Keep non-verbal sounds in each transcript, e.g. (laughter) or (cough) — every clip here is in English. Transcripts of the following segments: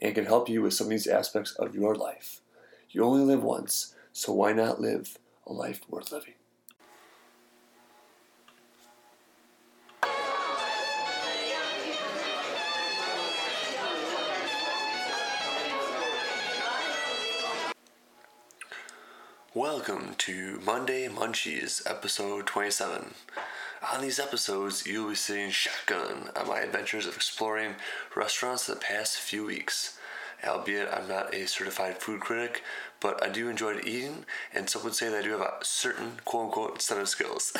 and can help you with some of these aspects of your life. You only live once, so why not live a life worth living? Welcome to Monday Munchies, episode 27. On these episodes, you'll be seeing shotgun on my adventures of exploring restaurants the past few weeks. Albeit I'm not a certified food critic, but I do enjoy eating, and some would say that I do have a certain quote unquote set of skills.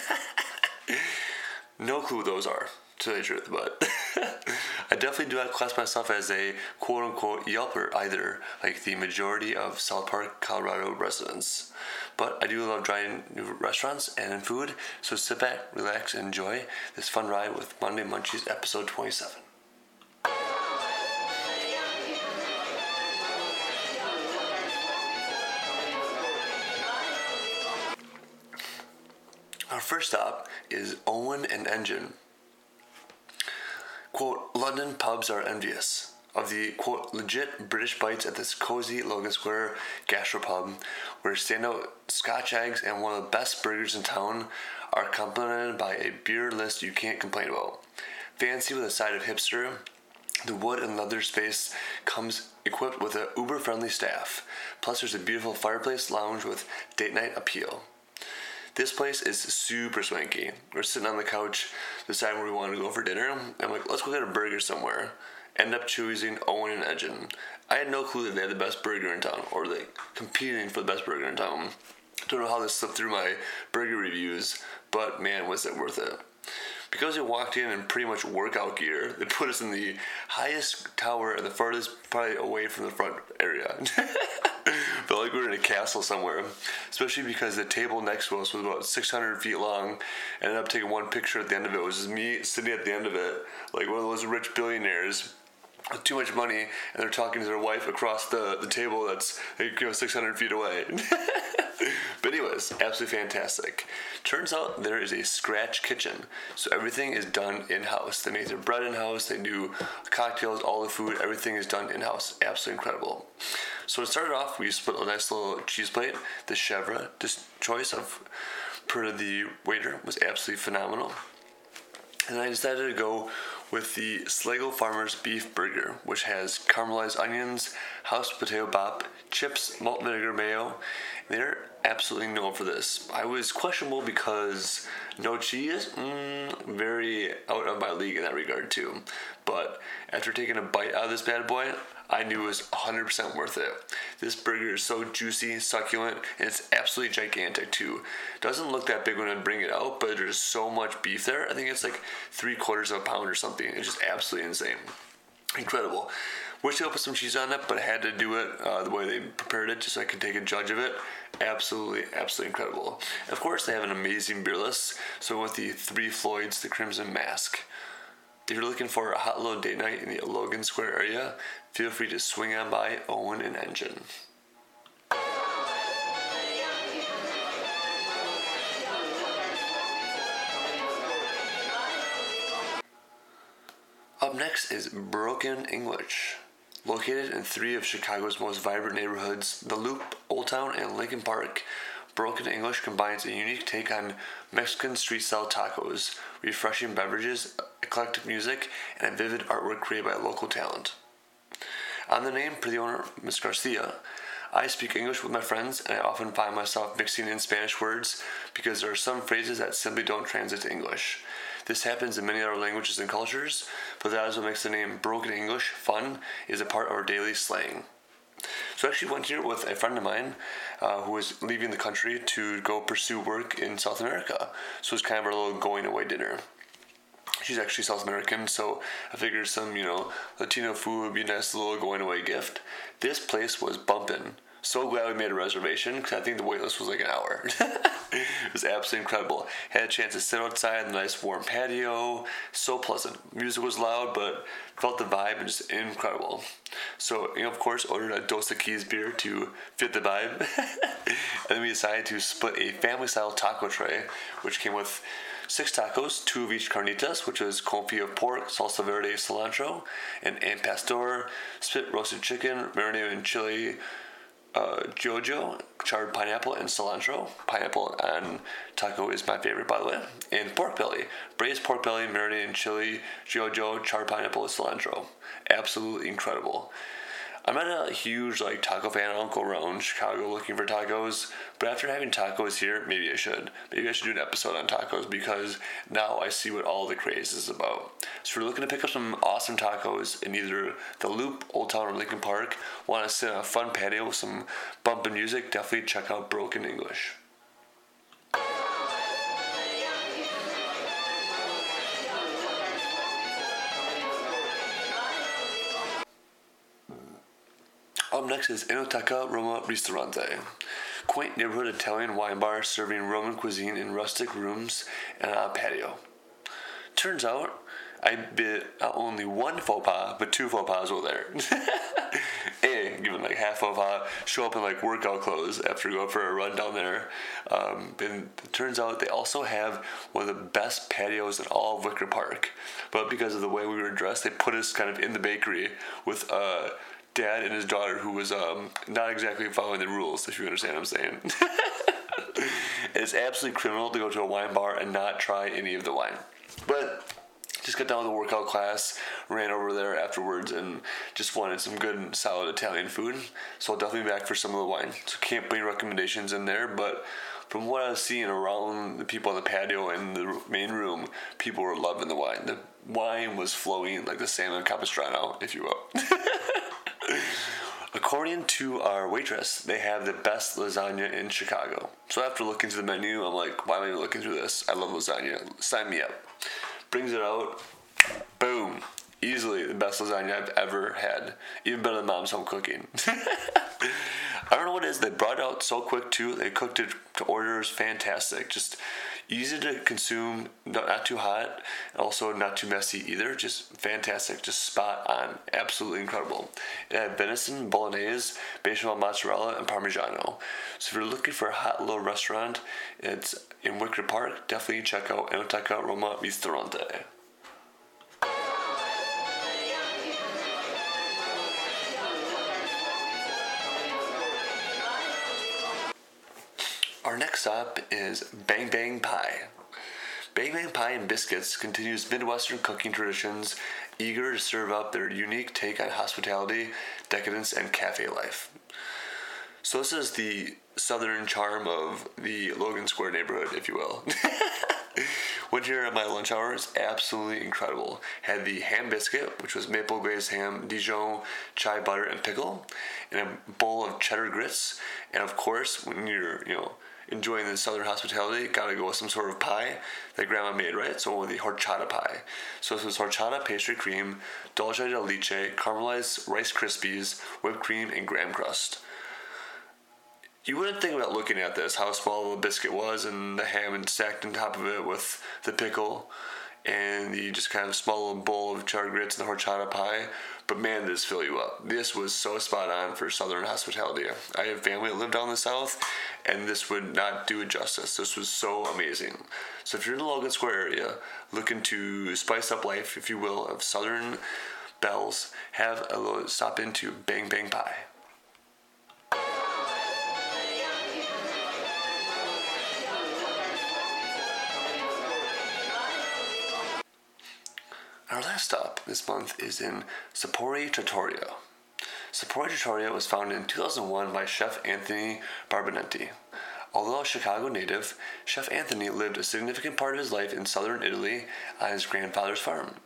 (laughs) no clue what those are, to tell the truth, but (laughs) I definitely do not class myself as a quote unquote Yelper either, like the majority of South Park, Colorado residents. But I do love trying new restaurants and food, so sit back, relax, and enjoy this fun ride with Monday Munchies episode 27. Our first stop is Owen and Engine. Quote, London pubs are envious of the quote legit British bites at this cozy Logan Square gastropub, where standout Scotch eggs and one of the best burgers in town are complemented by a beer list you can't complain about. Fancy with a side of hipster, the wood and leather space comes equipped with a uber friendly staff. Plus, there's a beautiful fireplace lounge with date night appeal. This place is super swanky. We're sitting on the couch, deciding where we want to go for dinner. I'm like, let's go get a burger somewhere. End up choosing Owen and Engine. I had no clue that they had the best burger in town, or they competing for the best burger in town. Don't know how this slipped through my burger reviews, but man, was it worth it. Because we walked in in pretty much workout gear, they put us in the highest tower and the farthest probably away from the front area. (laughs) Felt like we were in a castle somewhere, especially because the table next to us was about 600 feet long. I ended up taking one picture at the end of it. It was just me sitting at the end of it, like one of those rich billionaires too much money, and they're talking to their wife across the, the table that's you know 600 feet away. (laughs) but anyways, absolutely fantastic. Turns out there is a scratch kitchen, so everything is done in house. They make their bread in house. They do cocktails, all the food, everything is done in house. Absolutely incredible. So to start off, we split a nice little cheese plate. The chevre, this choice of per the waiter was absolutely phenomenal. And I decided to go with the Slagel Farmers Beef Burger, which has caramelized onions, house potato bap, chips, malt vinegar mayo. They're absolutely known for this. I was questionable because no cheese, mm, very out of my league in that regard too. But after taking a bite out of this bad boy, I knew it was 100% worth it. This burger is so juicy, succulent, and it's absolutely gigantic too. Doesn't look that big when I bring it out, but there's so much beef there. I think it's like three quarters of a pound or something. It's just absolutely insane. Incredible. Wish they would put some cheese on it, but I had to do it uh, the way they prepared it just so I could take a judge of it. Absolutely, absolutely incredible. Of course, they have an amazing beer list. So I went with the Three Floyds, the Crimson Mask. If you're looking for a hot little date night in the Logan Square area, feel free to swing on by Owen and Engine. Up next is Broken English. Located in three of Chicago's most vibrant neighborhoods, The Loop, Old Town, and Lincoln Park, Broken English combines a unique take on Mexican street style tacos, refreshing beverages, eclectic music, and a vivid artwork created by local talent. On the name, for the owner, Ms. Garcia, I speak English with my friends, and I often find myself mixing in Spanish words because there are some phrases that simply don't translate to English. This happens in many other languages and cultures, but that is what makes the name Broken English fun, is a part of our daily slang. So I actually went here with a friend of mine uh, who was leaving the country to go pursue work in South America. So it was kind of our little going away dinner. She's actually South American, so I figured some, you know, Latino food would be a nice little going away gift. This place was bumping. So glad we made a reservation because I think the wait list was like an hour. (laughs) it was absolutely incredible. Had a chance to sit outside in the nice warm patio. So pleasant. Music was loud, but felt the vibe and just incredible. So, you know, of course, ordered a Dos Equis beer to fit the vibe. (laughs) and then we decided to split a family style taco tray, which came with six tacos, two of each carnitas, which is confit of pork, salsa verde, cilantro, and al pastor, spit roasted chicken, marinated in chili, uh, jojo, charred pineapple, and cilantro. Pineapple and taco is my favorite, by the way. And pork belly, braised pork belly, marinated in chili, jojo, charred pineapple, and cilantro. Absolutely incredible. I'm not a huge like taco fan. Uncle don't Chicago looking for tacos, but after having tacos here, maybe I should. Maybe I should do an episode on tacos because now I see what all the craze is about. So you're looking to pick up some awesome tacos in either the Loop, Old Town, or Lincoln Park, want to sit on a fun patio with some bumping music, definitely check out Broken English. Next is Enoteca Roma Ristorante. Quaint neighborhood Italian wine bar serving Roman cuisine in rustic rooms and on a patio. Turns out, I bit only one faux pas, but two faux pas over there. (laughs) a, given like half faux pas, show up in like workout clothes after going for a run down there. Um, and it turns out they also have one of the best patios in all of Wicker Park. But because of the way we were dressed, they put us kind of in the bakery with uh, dad and his daughter who was um, not exactly following the rules, if you understand what I'm saying. (laughs) it's absolutely criminal to go to a wine bar and not try any of the wine. But just got done with a workout class, ran over there afterwards, and just wanted some good, solid Italian food. So I'll definitely be back for some of the wine. So can't put any recommendations in there, but from what I was seeing around the people on the patio and the main room, people were loving the wine. The wine was flowing like the salmon capistrano, if you will. (laughs) According to our waitress, they have the best lasagna in Chicago. So after looking through the menu, I'm like, why am I even looking through this? I love lasagna. Sign me up. Brings it out. Boom. Easily the best lasagna I've ever had. Even better than mom's home cooking. (laughs) I don't know what it is. They brought it out so quick too. They cooked it to orders. Fantastic. Just easy to consume, not too hot, also not too messy either. Just fantastic, just spot on, absolutely incredible. It had venison, bolognese, bechamel mozzarella, and parmigiano. So if you're looking for a hot little restaurant, it's in Wicker Park. Definitely check out Enoteca Roma Ristorante. Our next stop is Bang Bang Pie. Bang Bang Pie and Biscuits continues Midwestern cooking traditions, eager to serve up their unique take on hospitality, decadence, and cafe life. So this is the southern charm of the Logan Square neighborhood, if you will. (laughs) Went here at my lunch hour. It's absolutely incredible. Had the ham biscuit, which was maple glazed ham, Dijon, chai butter, and pickle, and a bowl of cheddar grits. And of course, when you're, you know, enjoying the southern hospitality, gotta go with some sort of pie that grandma made, right? So the horchata pie. So this was horchata pastry cream, dulce de leche, caramelized Rice Krispies, whipped cream, and graham crust. You wouldn't think about looking at this, how small the biscuit was and the ham and stacked on top of it with the pickle and the just kind of small little bowl of char grits and the horchata pie. But man, this fill you up. This was so spot on for Southern hospitality. I have family that live down the South, and this would not do it justice. This was so amazing. So if you're in the Logan Square area, looking to spice up life, if you will, of Southern bells, have a little stop into Bang Bang Pie. Last stop this month is in Sapori Trattoria. Sapori Trattoria was founded in 2001 by Chef Anthony Barbanetti. Although a Chicago native, Chef Anthony lived a significant part of his life in southern Italy on his grandfather's farm.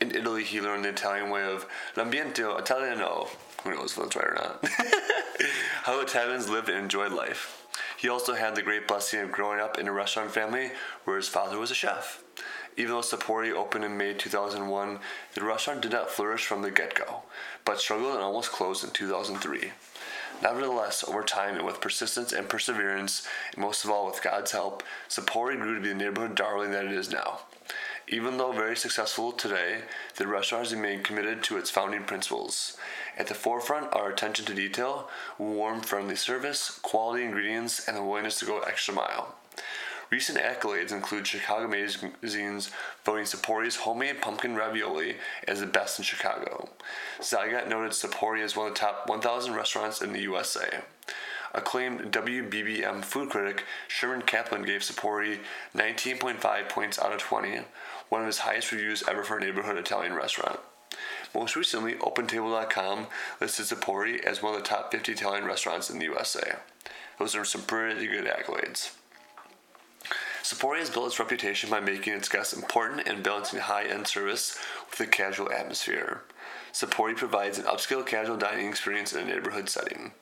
In Italy, he learned the Italian way of l'ambiente italiano. Who knows if that's right or not? (laughs) How Italians lived and enjoyed life. He also had the great blessing of growing up in a restaurant family where his father was a chef. Even though Sapori opened in May 2001, the restaurant did not flourish from the get go, but struggled and almost closed in 2003. Nevertheless, over time and with persistence and perseverance, and most of all with God's help, Sapori grew to be the neighborhood darling that it is now. Even though very successful today, the restaurant has remained committed to its founding principles. At the forefront are attention to detail, warm, friendly service, quality ingredients, and the willingness to go extra mile. Recent accolades include Chicago Magazine's voting Sapori's homemade pumpkin ravioli as the best in Chicago. Zagat noted Sapori as one of the top 1,000 restaurants in the USA. Acclaimed WBBM food critic Sherman Kaplan gave Sapori 19.5 points out of 20, one of his highest reviews ever for a neighborhood Italian restaurant. Most recently, OpenTable.com listed Sapori as one of the top 50 Italian restaurants in the USA. Those are some pretty good accolades. Sapori has built its reputation by making its guests important and balancing high-end service with a casual atmosphere. Sapori provides an upscale casual dining experience in a neighborhood setting.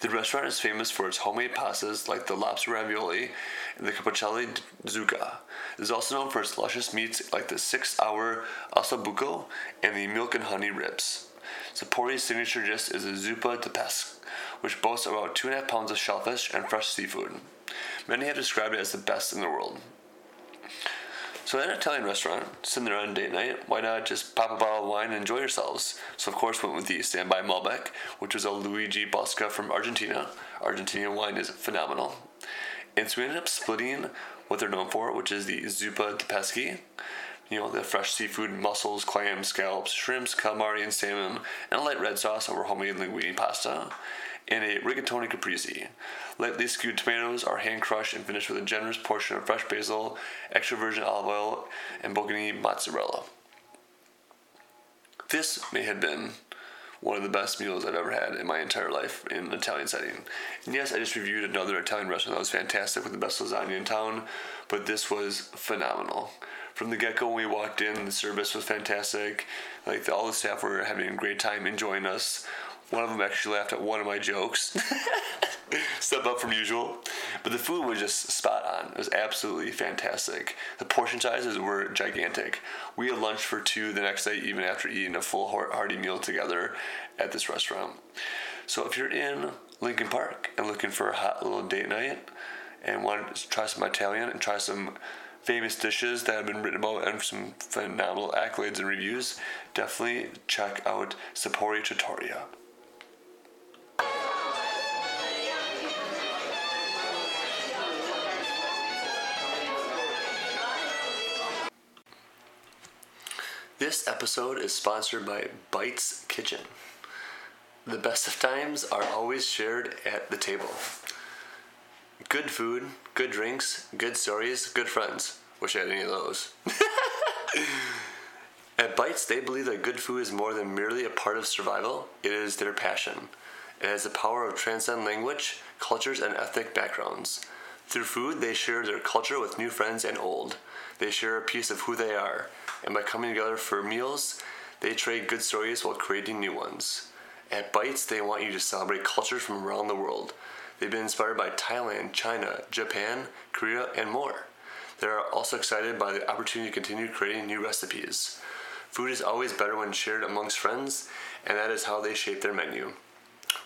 The restaurant is famous for its homemade pastas like the lobster ravioli and the capriccioli zucca. It is also known for its luscious meats like the six-hour ossobuco and the milk and honey ribs. Sapori's signature dish is a zuppa de pesce, which boasts about two and a half pounds of shellfish and fresh seafood. Many have described it as the best in the world. So, at an Italian restaurant, sitting there on date night, why not just pop a bottle of wine and enjoy yourselves? So, of course, went with the Standby Malbec, which was a Luigi Bosca from Argentina. Argentinian wine is phenomenal. And so, we ended up splitting what they're known for, which is the zuppa de pesce. You know, the fresh seafood, mussels, clams, scallops, shrimps, calamari, and salmon, and a light red sauce over homemade linguine pasta and a rigatoni caprese. Lightly skewed tomatoes are hand crushed and finished with a generous portion of fresh basil, extra virgin olive oil, and Bologna mozzarella. This may have been one of the best meals I've ever had in my entire life in an Italian setting. And yes, I just reviewed another Italian restaurant that was fantastic with the best lasagna in town, but this was phenomenal. From the get go, when we walked in, the service was fantastic. Like the, all the staff were having a great time enjoying us. One of them actually laughed at one of my jokes. (laughs) Step up from usual. But the food was just spot on. It was absolutely fantastic. The portion sizes were gigantic. We had lunch for two the next day, even after eating a full hearty meal together at this restaurant. So if you're in Lincoln Park and looking for a hot little date night and want to try some Italian and try some famous dishes that have been written about and some phenomenal accolades and reviews, definitely check out Sapori Trattoria. This episode is sponsored by Bites Kitchen. The best of times are always shared at the table. Good food, good drinks, good stories, good friends. Wish I had any of those. (laughs) at Bites, they believe that good food is more than merely a part of survival, it is their passion. It has the power of transcend language, cultures, and ethnic backgrounds. Through food, they share their culture with new friends and old. They share a piece of who they are and by coming together for meals, they trade good stories while creating new ones. At Bites, they want you to celebrate cultures from around the world. They've been inspired by Thailand, China, Japan, Korea, and more. They are also excited by the opportunity to continue creating new recipes. Food is always better when shared amongst friends, and that is how they shape their menu.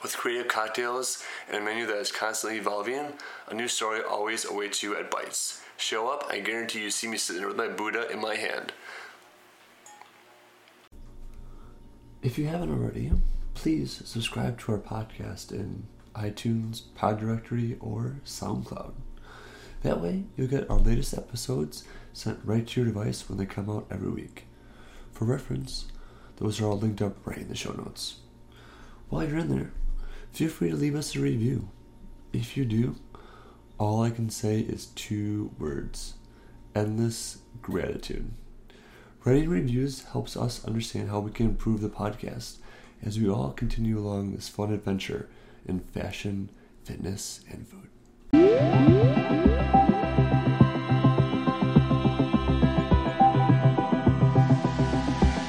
With creative cocktails and a menu that is constantly evolving, a new story always awaits you at Bites. Show up, I guarantee you see me sitting there with my Buddha in my hand. If you haven't already, please subscribe to our podcast in iTunes, Pod Directory, or SoundCloud. That way, you'll get our latest episodes sent right to your device when they come out every week. For reference, those are all linked up right in the show notes. While you're in there, feel free to leave us a review. If you do, all I can say is two words endless gratitude. Writing reviews helps us understand how we can improve the podcast as we all continue along this fun adventure in fashion, fitness, and food.